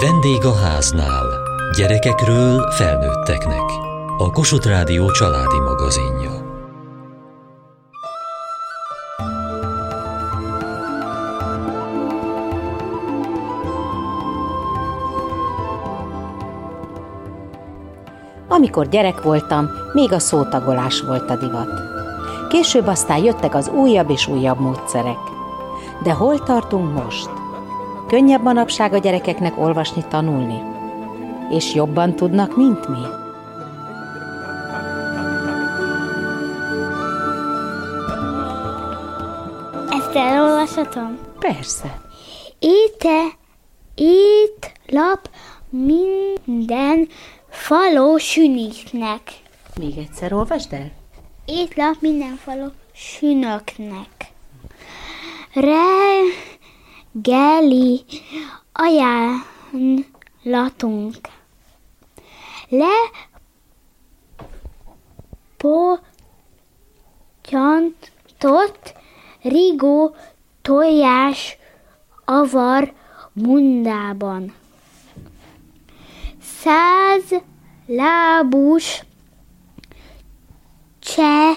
Vendég a háznál. Gyerekekről felnőtteknek. A Kossuth Rádió családi magazinja. Amikor gyerek voltam, még a szótagolás volt a divat. Később aztán jöttek az újabb és újabb módszerek. De hol tartunk most? Könnyebb manapság a gyerekeknek olvasni, tanulni. És jobban tudnak, mint mi. Ezt elolvashatom? Persze. Éte, ét lap minden faló süniknek. Még egyszer olvasd el. Étlap minden faló sünöknek. Reggeli ajánlatunk. Le potyantott rigó tojás avar mundában. Száz lábus cse,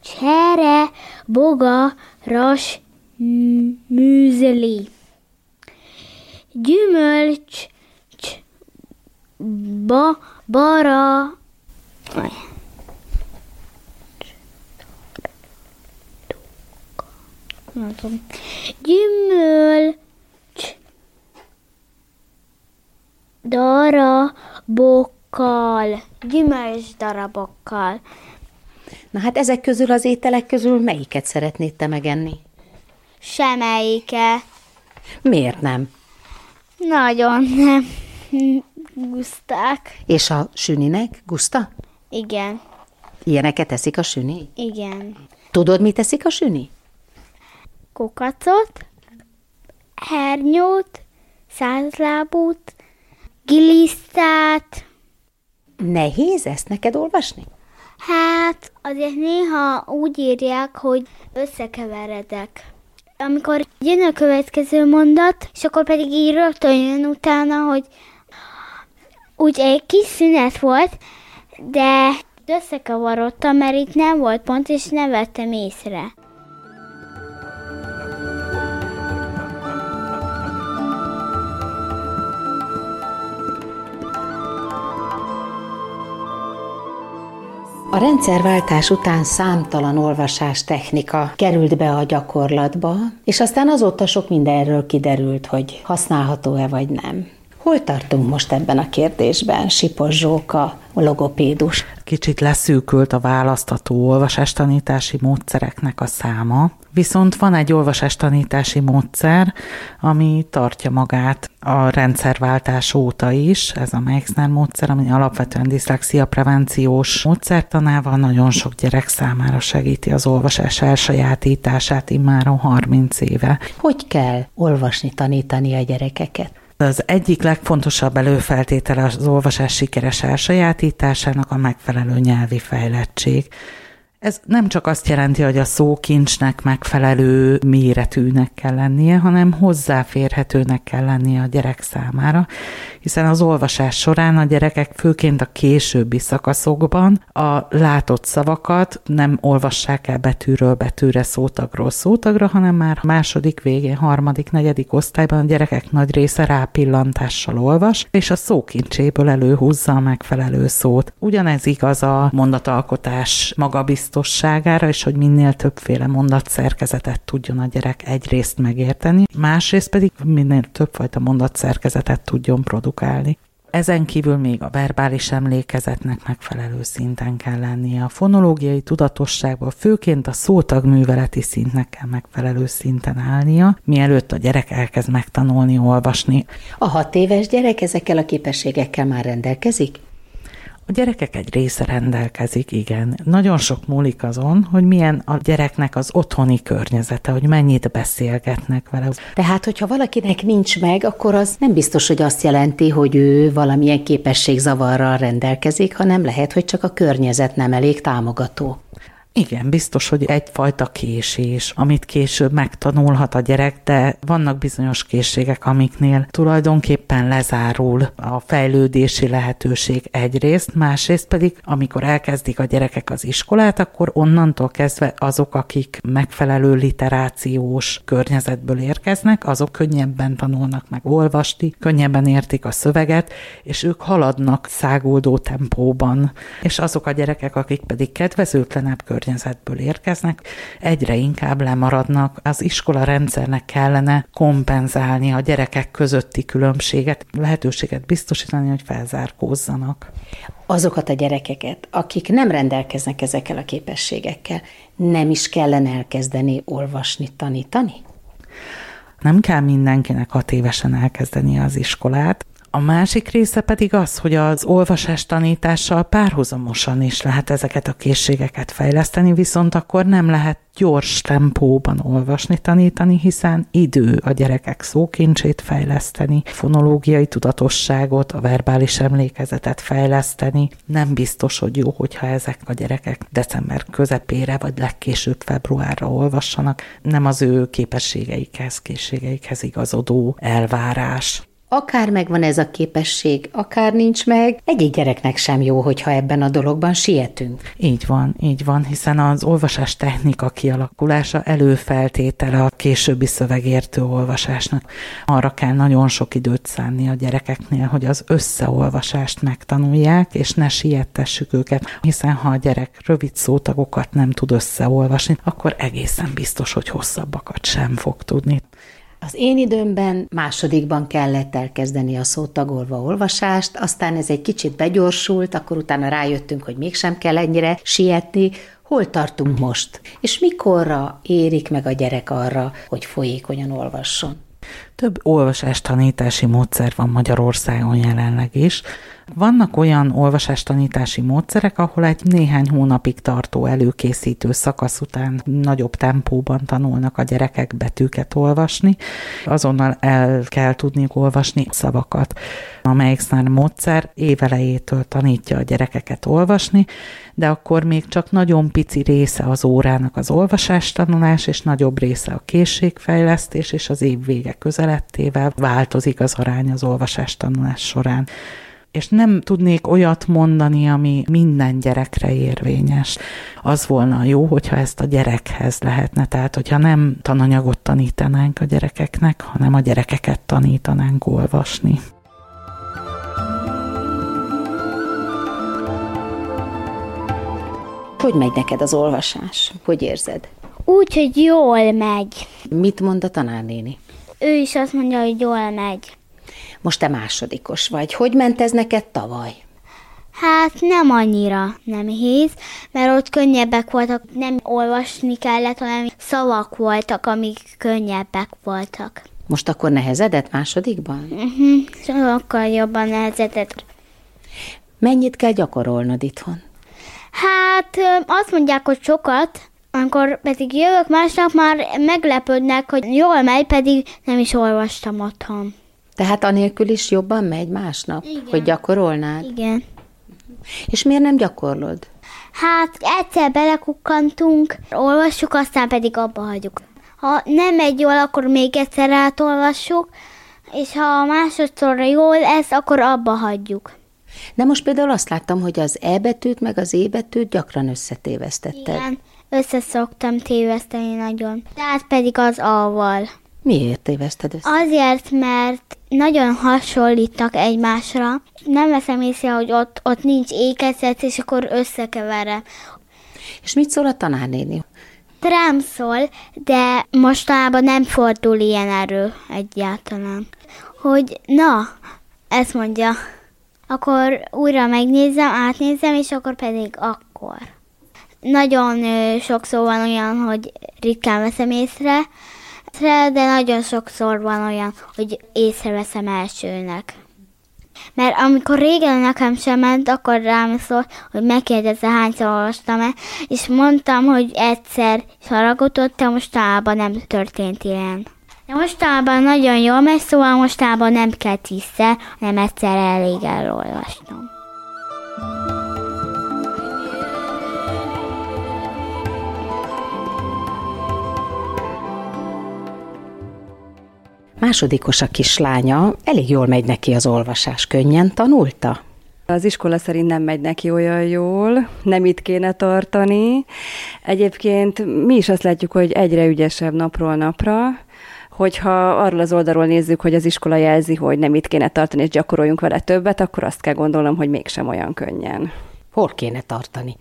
csere bogaras műzeli. Gyümölcs cs, ba, bara tudom. Gyümölcs darabokkal. Gyümölcs darabokkal. Na hát ezek közül az ételek közül melyiket szeretnéd te megenni? Semmelyike. Miért nem? Nagyon nem guszták. És a süninek, Guszta? Igen, Ilyeneket eszik a süni? igen. Tudod, mit eszik a süni? Kukacot, hernyót, százlábút, gilisztát. Nehéz ezt neked olvasni? Hát azért néha úgy írják, hogy összekeveredek. Amikor jön a következő mondat, és akkor pedig így rögtön jön utána, hogy úgy egy kis szünet volt, de összekavarodtam, mert itt nem volt pont, és nem vettem észre. A rendszerváltás után számtalan olvasás technika került be a gyakorlatba, és aztán azóta sok mindenről kiderült, hogy használható-e vagy nem. Hol tartunk most ebben a kérdésben, Sipos Zsóka, a logopédus? Kicsit leszűkült a választható olvasástanítási módszereknek a száma, viszont van egy olvasástanítási módszer, ami tartja magát a rendszerváltás óta is, ez a Meixner módszer, ami alapvetően diszlexia prevenciós módszertanával nagyon sok gyerek számára segíti az olvasás elsajátítását immáron 30 éve. Hogy kell olvasni, tanítani a gyerekeket? Az egyik legfontosabb előfeltétele az olvasás sikeres elsajátításának a megfelelő nyelvi fejlettség. Ez nem csak azt jelenti, hogy a szókincsnek megfelelő méretűnek kell lennie, hanem hozzáférhetőnek kell lennie a gyerek számára, hiszen az olvasás során a gyerekek főként a későbbi szakaszokban a látott szavakat nem olvassák el betűről betűre, szótagról szótagra, hanem már második végén, harmadik, negyedik osztályban a gyerekek nagy része rápillantással olvas, és a szókincséből előhúzza a megfelelő szót. Ugyanez igaz a mondatalkotás magabiztosságára, és hogy minél többféle mondatszerkezetet tudjon a gyerek egyrészt megérteni, másrészt pedig minél többfajta mondatszerkezetet tudjon produkálni. Ezen kívül még a verbális emlékezetnek megfelelő szinten kell lennie. A fonológiai tudatosságban főként a szótagműveleti szintnek kell megfelelő szinten állnia, mielőtt a gyerek elkezd megtanulni olvasni. A hat éves gyerek ezekkel a képességekkel már rendelkezik? A gyerekek egy része rendelkezik, igen. Nagyon sok múlik azon, hogy milyen a gyereknek az otthoni környezete, hogy mennyit beszélgetnek vele. Tehát, hogyha valakinek nincs meg, akkor az nem biztos, hogy azt jelenti, hogy ő valamilyen képességzavarral rendelkezik, hanem lehet, hogy csak a környezet nem elég támogató. Igen, biztos, hogy egyfajta késés, amit később megtanulhat a gyerek, de vannak bizonyos készségek, amiknél tulajdonképpen lezárul a fejlődési lehetőség egyrészt, másrészt pedig, amikor elkezdik a gyerekek az iskolát, akkor onnantól kezdve azok, akik megfelelő literációs környezetből érkeznek, azok könnyebben tanulnak meg olvasni, könnyebben értik a szöveget, és ők haladnak száguldó tempóban. És azok a gyerekek, akik pedig kedvezőtlenebb környezetből érkeznek, egyre inkább lemaradnak. Az iskola rendszernek kellene kompenzálni a gyerekek közötti különbséget, lehetőséget biztosítani, hogy felzárkózzanak. Azokat a gyerekeket, akik nem rendelkeznek ezekkel a képességekkel, nem is kellene elkezdeni olvasni, tanítani? Nem kell mindenkinek hat évesen elkezdeni az iskolát, a másik része pedig az, hogy az olvasás tanítással párhuzamosan is lehet ezeket a készségeket fejleszteni, viszont akkor nem lehet gyors tempóban olvasni, tanítani, hiszen idő a gyerekek szókincsét fejleszteni, fonológiai tudatosságot, a verbális emlékezetet fejleszteni. Nem biztos, hogy jó, hogyha ezek a gyerekek december közepére vagy legkésőbb februárra olvassanak. Nem az ő képességeikhez, készségeikhez igazodó elvárás. Akár megvan ez a képesség, akár nincs meg, egyik gyereknek sem jó, hogyha ebben a dologban sietünk. Így van, így van, hiszen az olvasás technika kialakulása előfeltétele a későbbi szövegértő olvasásnak. Arra kell nagyon sok időt szánni a gyerekeknél, hogy az összeolvasást megtanulják, és ne siettessük őket, hiszen ha a gyerek rövid szótagokat nem tud összeolvasni, akkor egészen biztos, hogy hosszabbakat sem fog tudni. Az én időmben másodikban kellett elkezdeni a szótagolva olvasást, aztán ez egy kicsit begyorsult, akkor utána rájöttünk, hogy mégsem kell ennyire sietni, hol tartunk most, és mikorra érik meg a gyerek arra, hogy folyékonyan olvasson. Több olvasástanítási módszer van Magyarországon jelenleg is, vannak olyan olvasástanítási módszerek, ahol egy néhány hónapig tartó előkészítő szakasz után nagyobb tempóban tanulnak a gyerekek betűket olvasni, azonnal el kell tudni olvasni szavakat. A Meixner módszer évelejétől tanítja a gyerekeket olvasni, de akkor még csak nagyon pici része az órának az olvasástanulás, és nagyobb része a készségfejlesztés, és az év vége közelettével változik az arány az olvasástanulás során és nem tudnék olyat mondani, ami minden gyerekre érvényes. Az volna jó, hogyha ezt a gyerekhez lehetne, tehát hogyha nem tananyagot tanítanánk a gyerekeknek, hanem a gyerekeket tanítanánk olvasni. Hogy megy neked az olvasás? Hogy érzed? Úgy, hogy jól megy. Mit mond a tanárnéni? Ő is azt mondja, hogy jól megy. Most te másodikos vagy. Hogy ment ez neked tavaly? Hát nem annyira nehéz, mert ott könnyebbek voltak, nem olvasni kellett, hanem szavak voltak, amik könnyebbek voltak. Most akkor nehezedett másodikban? Uh-huh. Sokkal jobban nehezedett. Mennyit kell gyakorolnod itthon? Hát azt mondják, hogy sokat, amikor pedig jövök másnap, már meglepődnek, hogy jól megy, pedig nem is olvastam otthon. Tehát anélkül is jobban megy másnap, Igen. hogy gyakorolnád? Igen. És miért nem gyakorlod? Hát egyszer belekukkantunk, olvassuk, aztán pedig abba hagyjuk. Ha nem megy jól, akkor még egyszer átolvassuk, és ha másodszorra jól lesz, akkor abba hagyjuk. De most például azt láttam, hogy az E betűt meg az E betűt gyakran összetévesztetted. Igen, összeszoktam téveszteni nagyon. Tehát pedig az A-val. Miért téveszted össze? Azért, mert nagyon hasonlítak egymásra. Nem veszem észre, hogy ott, ott nincs ékezet, és akkor összekeverem. És mit szól a tanárnéni? Rám szól, de mostanában nem fordul ilyen erő egyáltalán. Hogy na, ezt mondja. Akkor újra megnézem, átnézem, és akkor pedig akkor. Nagyon sokszor van olyan, hogy ritkán veszem észre, de nagyon sokszor van olyan, hogy észreveszem elsőnek. Mert amikor régen nekem sem ment, akkor rám szól, hogy megkérdezze, hányszor olvastam-e, és mondtam, hogy egyszer, és haragudott, de mostában nem történt ilyen. De mostában nagyon jól megy, szóval mostában nem kell tízszer, hanem egyszer elég elolvasnom. Másodikos a kislánya, elég jól megy neki az olvasás, könnyen tanulta? Az iskola szerint nem megy neki olyan jól, nem itt kéne tartani. Egyébként mi is azt látjuk, hogy egyre ügyesebb napról napra, hogyha arról az oldalról nézzük, hogy az iskola jelzi, hogy nem itt kéne tartani, és gyakoroljunk vele többet, akkor azt kell gondolnom, hogy mégsem olyan könnyen. Hol kéne tartani?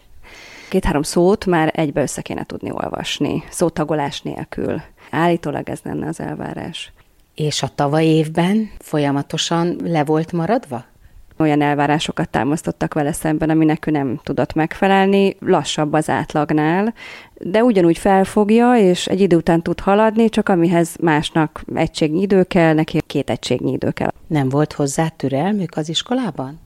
Két-három szót már egybe össze kéne tudni olvasni, szótagolás nélkül. Állítólag ez lenne az elvárás. És a tavaly évben folyamatosan le volt maradva? olyan elvárásokat támasztottak vele szemben, aminek ő nem tudott megfelelni, lassabb az átlagnál, de ugyanúgy felfogja, és egy idő után tud haladni, csak amihez másnak egységnyi idő kell, neki két egységnyi idő kell. Nem volt hozzá türelmük az iskolában?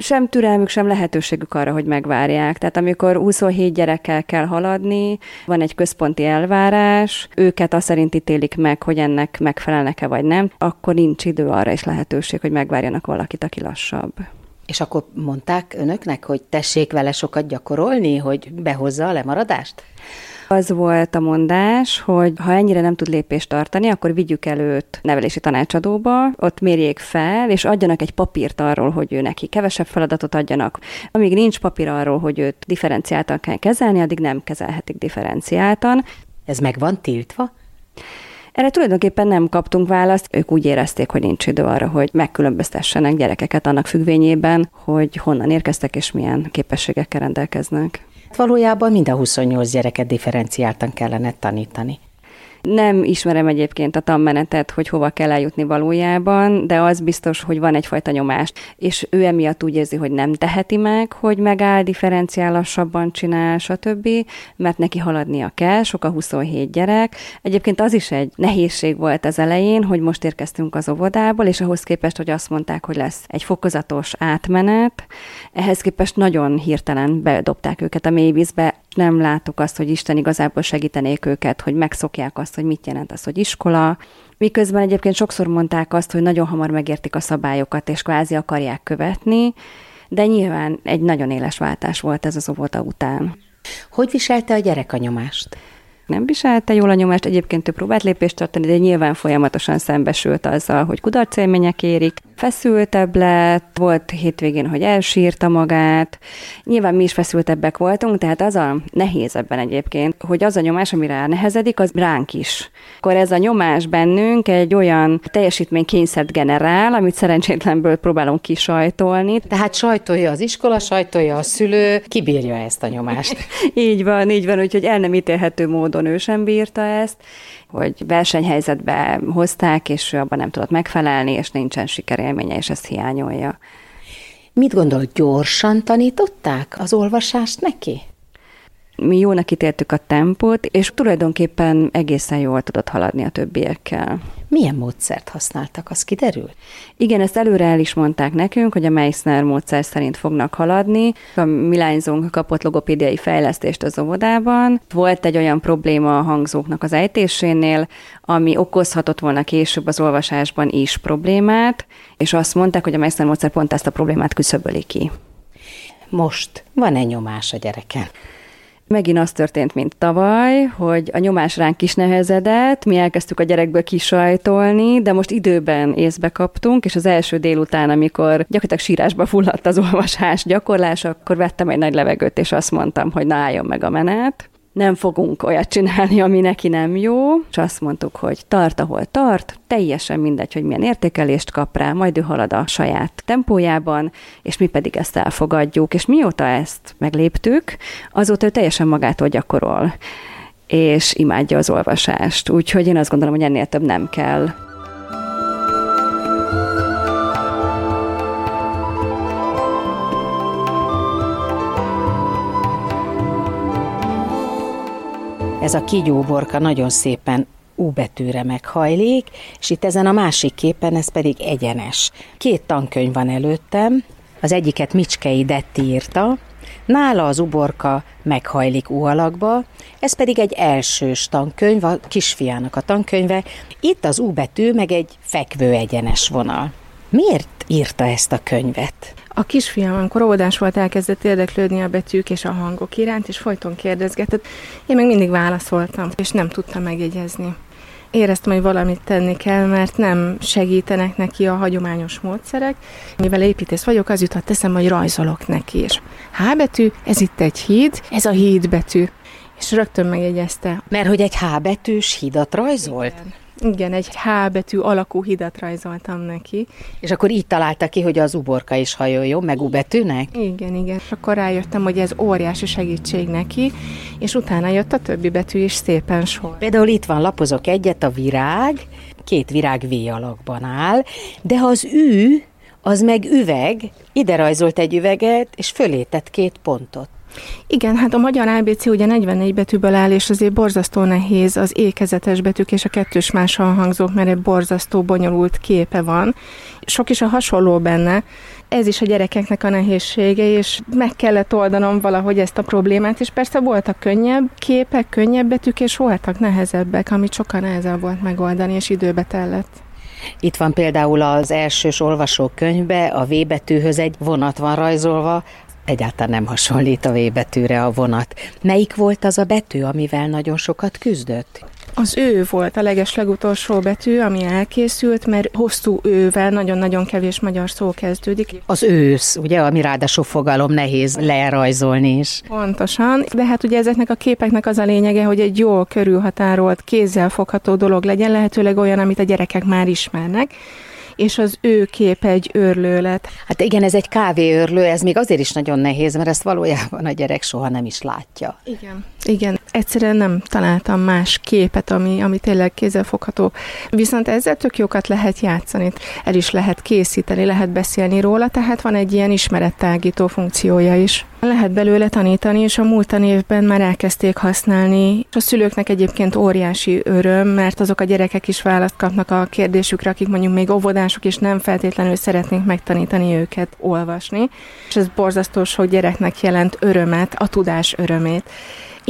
Sem türelmük, sem lehetőségük arra, hogy megvárják. Tehát amikor 27 gyerekkel kell haladni, van egy központi elvárás, őket azt szerint ítélik meg, hogy ennek megfelelnek-e vagy nem, akkor nincs idő arra és lehetőség, hogy megvárjanak valakit, aki lassabb. És akkor mondták önöknek, hogy tessék vele sokat gyakorolni, hogy behozza a lemaradást? Az volt a mondás, hogy ha ennyire nem tud lépést tartani, akkor vigyük el őt nevelési tanácsadóba, ott mérjék fel, és adjanak egy papírt arról, hogy ő neki kevesebb feladatot adjanak. Amíg nincs papír arról, hogy őt differenciáltan kell kezelni, addig nem kezelhetik differenciáltan. Ez meg van tiltva? Erre tulajdonképpen nem kaptunk választ. Ők úgy érezték, hogy nincs idő arra, hogy megkülönböztessenek gyerekeket annak függvényében, hogy honnan érkeztek és milyen képességekkel rendelkeznek. Valójában mind a 28 gyereket differenciáltan kellene tanítani. Nem ismerem egyébként a tanmenetet, hogy hova kell eljutni valójában, de az biztos, hogy van egyfajta nyomás, és ő emiatt úgy érzi, hogy nem teheti meg, hogy megáll, differenciál, lassabban csinál, stb., mert neki haladnia kell, sok a 27 gyerek. Egyébként az is egy nehézség volt az elején, hogy most érkeztünk az óvodából, és ahhoz képest, hogy azt mondták, hogy lesz egy fokozatos átmenet, ehhez képest nagyon hirtelen bedobták őket a mélyvízbe, nem látok azt, hogy Isten igazából segítenék őket, hogy megszokják azt, hogy mit jelent az, hogy iskola. Miközben egyébként sokszor mondták azt, hogy nagyon hamar megértik a szabályokat, és kvázi akarják követni, de nyilván egy nagyon éles váltás volt ez az óvoda után. Hogy viselte a gyerek a nyomást? nem viselte jól a nyomást, egyébként ő próbált lépést tartani, de nyilván folyamatosan szembesült azzal, hogy kudarcélmények érik, feszültebb lett, volt hétvégén, hogy elsírta magát, nyilván mi is feszültebbek voltunk, tehát az a nehéz ebben egyébként, hogy az a nyomás, ami ránehezedik, az ránk is. Akkor ez a nyomás bennünk egy olyan teljesítménykényszert generál, amit szerencsétlenből próbálunk kisajtolni. Tehát sajtolja az iskola, sajtolja a szülő, kibírja ezt a nyomást. így van, így van, úgyhogy el nem ítélhető módon ő sem bírta ezt, hogy versenyhelyzetbe hozták, és ő abban nem tudott megfelelni, és nincsen sikerélménye, és ezt hiányolja. Mit gondol, gyorsan tanították az olvasást neki? Mi jónak ítéltük a tempót, és tulajdonképpen egészen jól tudott haladni a többiekkel. Milyen módszert használtak, az kiderül? Igen, ezt előre el is mondták nekünk, hogy a Meissner módszer szerint fognak haladni. A mi lányzónk kapott logopédiai fejlesztést az óvodában. Volt egy olyan probléma a hangzóknak az ejtésénél, ami okozhatott volna később az olvasásban is problémát, és azt mondták, hogy a Meissner módszer pont ezt a problémát küszöböli ki. Most van-e nyomás a gyereken? Megint az történt, mint tavaly, hogy a nyomás ránk is nehezedett, mi elkezdtük a gyerekből kisajtolni, de most időben észbe kaptunk, és az első délután, amikor gyakorlatilag sírásba fulladt az olvasás gyakorlás, akkor vettem egy nagy levegőt, és azt mondtam, hogy na álljon meg a menet nem fogunk olyat csinálni, ami neki nem jó, és azt mondtuk, hogy tart, ahol tart, teljesen mindegy, hogy milyen értékelést kap rá, majd ő halad a saját tempójában, és mi pedig ezt elfogadjuk, és mióta ezt megléptük, azóta ő teljesen magától gyakorol, és imádja az olvasást, úgyhogy én azt gondolom, hogy ennél több nem kell. Ez a kígyóborka nagyon szépen U betűre meghajlik, és itt ezen a másik képen ez pedig egyenes. Két tankönyv van előttem, az egyiket Micskei Detti írta, nála az uborka meghajlik U alakba, ez pedig egy elsős tankönyv, a kisfiának a tankönyve, itt az U betű meg egy fekvő egyenes vonal. Miért írta ezt a könyvet? A kisfiam, amikor óvodás volt, elkezdett érdeklődni a betűk és a hangok iránt, és folyton kérdezgetett. Én meg mindig válaszoltam, és nem tudtam megjegyezni. éreztem, hogy valamit tenni kell, mert nem segítenek neki a hagyományos módszerek. Mivel építész vagyok, az jutott eszembe, hogy rajzolok neki, és H betű, ez itt egy híd, ez a híd betű. És rögtön megjegyezte. Mert hogy egy H betűs hidat rajzolt? Igen. Igen, egy H betű alakú hidat rajzoltam neki. És akkor így találta ki, hogy az uborka is hajoljon, meg U betűnek? Igen, igen. És akkor rájöttem, hogy ez óriási segítség neki, és utána jött a többi betű is szépen sor. Például itt van, lapozok egyet, a virág, két virág V alakban áll, de ha az ű, az meg üveg, ide rajzolt egy üveget, és fölé tett két pontot. Igen, hát a magyar ABC ugye 44 betűből áll, és azért borzasztó nehéz az ékezetes betűk és a kettős mással hangzók, mert egy borzasztó bonyolult képe van. Sok is a hasonló benne, ez is a gyerekeknek a nehézsége, és meg kellett oldanom valahogy ezt a problémát, és persze voltak könnyebb képek, könnyebb betűk, és voltak nehezebbek, amit sokkal nehezebb volt megoldani, és időbe tellett. Itt van például az elsős olvasókönyvbe, a V betűhöz egy vonat van rajzolva, egyáltalán nem hasonlít a V betűre a vonat. Melyik volt az a betű, amivel nagyon sokat küzdött? Az ő volt a leges legutolsó betű, ami elkészült, mert hosszú ővel nagyon-nagyon kevés magyar szó kezdődik. Az ősz, ugye, ami ráadásul fogalom nehéz lerajzolni is. Pontosan, de hát ugye ezeknek a képeknek az a lényege, hogy egy jól körülhatárolt, kézzel fogható dolog legyen, lehetőleg olyan, amit a gyerekek már ismernek és az ő kép egy őrlő Hát igen, ez egy kávéőrlő, ez még azért is nagyon nehéz, mert ezt valójában a gyerek soha nem is látja. Igen. Igen, egyszerűen nem találtam más képet, ami, ami tényleg kézzelfogható. Viszont ezzel tök jókat lehet játszani, el is lehet készíteni, lehet beszélni róla, tehát van egy ilyen ismerettágító funkciója is. Lehet belőle tanítani, és a múlt évben már elkezdték használni. A szülőknek egyébként óriási öröm, mert azok a gyerekek is választ kapnak a kérdésükre, akik mondjuk még óvodások, és nem feltétlenül szeretnénk megtanítani őket olvasni. És ez borzasztó sok gyereknek jelent örömet, a tudás örömét.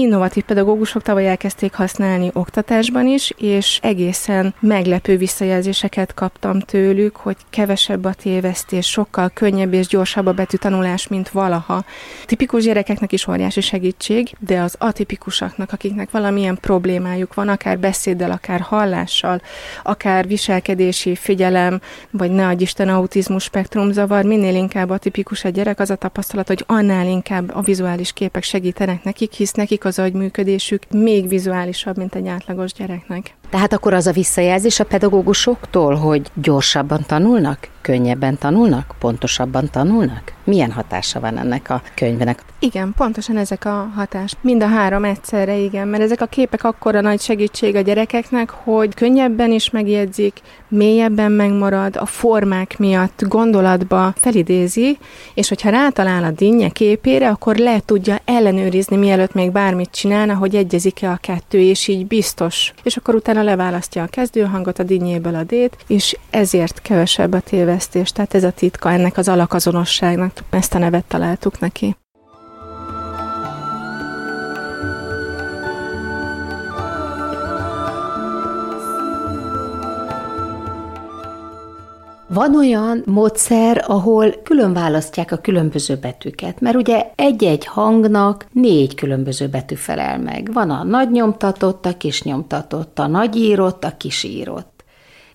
Innovatív pedagógusok tavaly elkezdték használni oktatásban is, és egészen meglepő visszajelzéseket kaptam tőlük, hogy kevesebb a tévesztés, sokkal könnyebb és gyorsabb a betűtanulás, mint valaha. Tipikus gyerekeknek is óriási segítség, de az atipikusaknak, akiknek valamilyen problémájuk van, akár beszéddel, akár hallással, akár viselkedési figyelem, vagy ne adj Isten autizmus spektrum zavar, minél inkább atipikus a gyerek, az a tapasztalat, hogy annál inkább a vizuális képek segítenek nekik, hisz nekik az agyműködésük még vizuálisabb, mint egy átlagos gyereknek. Tehát akkor az a visszajelzés a pedagógusoktól, hogy gyorsabban tanulnak, könnyebben tanulnak, pontosabban tanulnak? Milyen hatása van ennek a könyvnek? Igen, pontosan ezek a hatás. Mind a három egyszerre, igen, mert ezek a képek akkora nagy segítség a gyerekeknek, hogy könnyebben is megjegyzik, mélyebben megmarad, a formák miatt gondolatba felidézi, és hogyha rátalál a dinnye képére, akkor le tudja ellenőrizni, mielőtt még bármit csinálna, hogy egyezik-e a kettő, és így biztos. És akkor utána leválasztja a kezdőhangot a dinnyéből a dét, és ezért kevesebb a tévesztés. Tehát ez a titka ennek az alakazonosságnak. Ezt a nevet találtuk neki. Van olyan módszer, ahol külön választják a különböző betűket, mert ugye egy-egy hangnak négy különböző betű felel meg. Van a nagy nyomtatott, a kis nyomtatott, a nagy írott, a kis írott.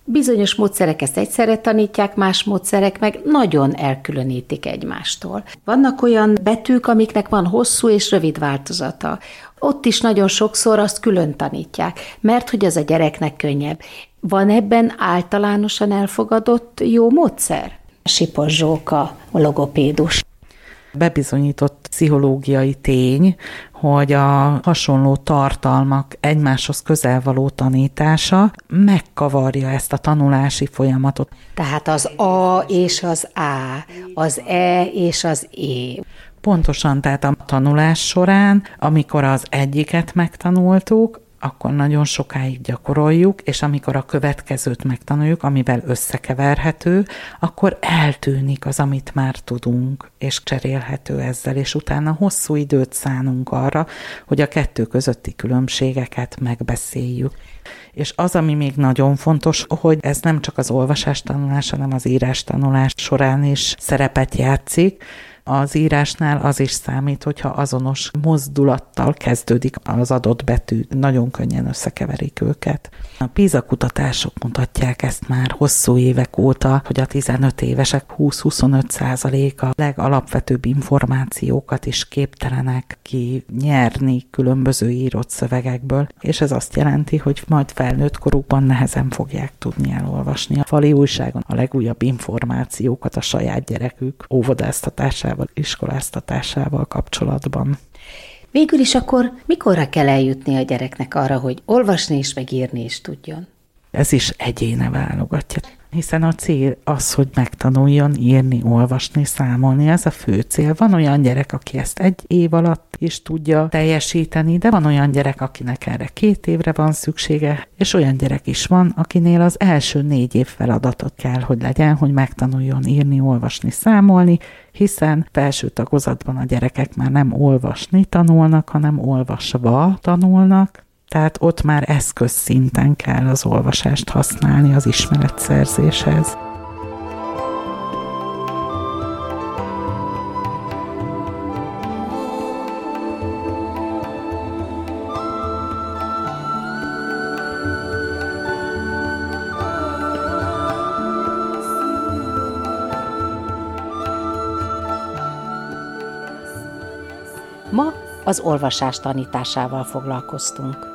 Bizonyos módszerek ezt egyszerre tanítják, más módszerek meg nagyon elkülönítik egymástól. Vannak olyan betűk, amiknek van hosszú és rövid változata. Ott is nagyon sokszor azt külön tanítják, mert hogy az a gyereknek könnyebb. Van ebben általánosan elfogadott jó módszer? Sipos Zsóka, a logopédus. Bebizonyított pszichológiai tény, hogy a hasonló tartalmak egymáshoz közel való tanítása megkavarja ezt a tanulási folyamatot. Tehát az A és az A, az E és az E. Pontosan, tehát a tanulás során, amikor az egyiket megtanultuk, akkor nagyon sokáig gyakoroljuk, és amikor a következőt megtanuljuk, amivel összekeverhető, akkor eltűnik az, amit már tudunk, és cserélhető ezzel, és utána hosszú időt szánunk arra, hogy a kettő közötti különbségeket megbeszéljük. És az, ami még nagyon fontos, hogy ez nem csak az olvasás tanulás, hanem az írás tanulás során is szerepet játszik, az írásnál az is számít, hogyha azonos mozdulattal kezdődik az adott betű, nagyon könnyen összekeverik őket. A PISA kutatások mutatják ezt már hosszú évek óta, hogy a 15 évesek 20-25 százaléka legalapvetőbb információkat is képtelenek ki nyerni különböző írott szövegekből, és ez azt jelenti, hogy majd felnőtt korukban nehezen fogják tudni elolvasni a fali újságon a legújabb információkat a saját gyerekük óvodáztatásával iskolával, iskoláztatásával kapcsolatban. Végül is akkor mikorra kell eljutni a gyereknek arra, hogy olvasni és megírni is tudjon? Ez is egyéne válogatja hiszen a cél az, hogy megtanuljon írni, olvasni, számolni, ez a fő cél. Van olyan gyerek, aki ezt egy év alatt is tudja teljesíteni, de van olyan gyerek, akinek erre két évre van szüksége, és olyan gyerek is van, akinél az első négy év feladatot kell, hogy legyen, hogy megtanuljon írni, olvasni, számolni, hiszen felső tagozatban a gyerekek már nem olvasni tanulnak, hanem olvasva tanulnak, tehát ott már eszköz szinten kell az olvasást használni az ismeretszerzéshez. Ma az olvasás tanításával foglalkoztunk.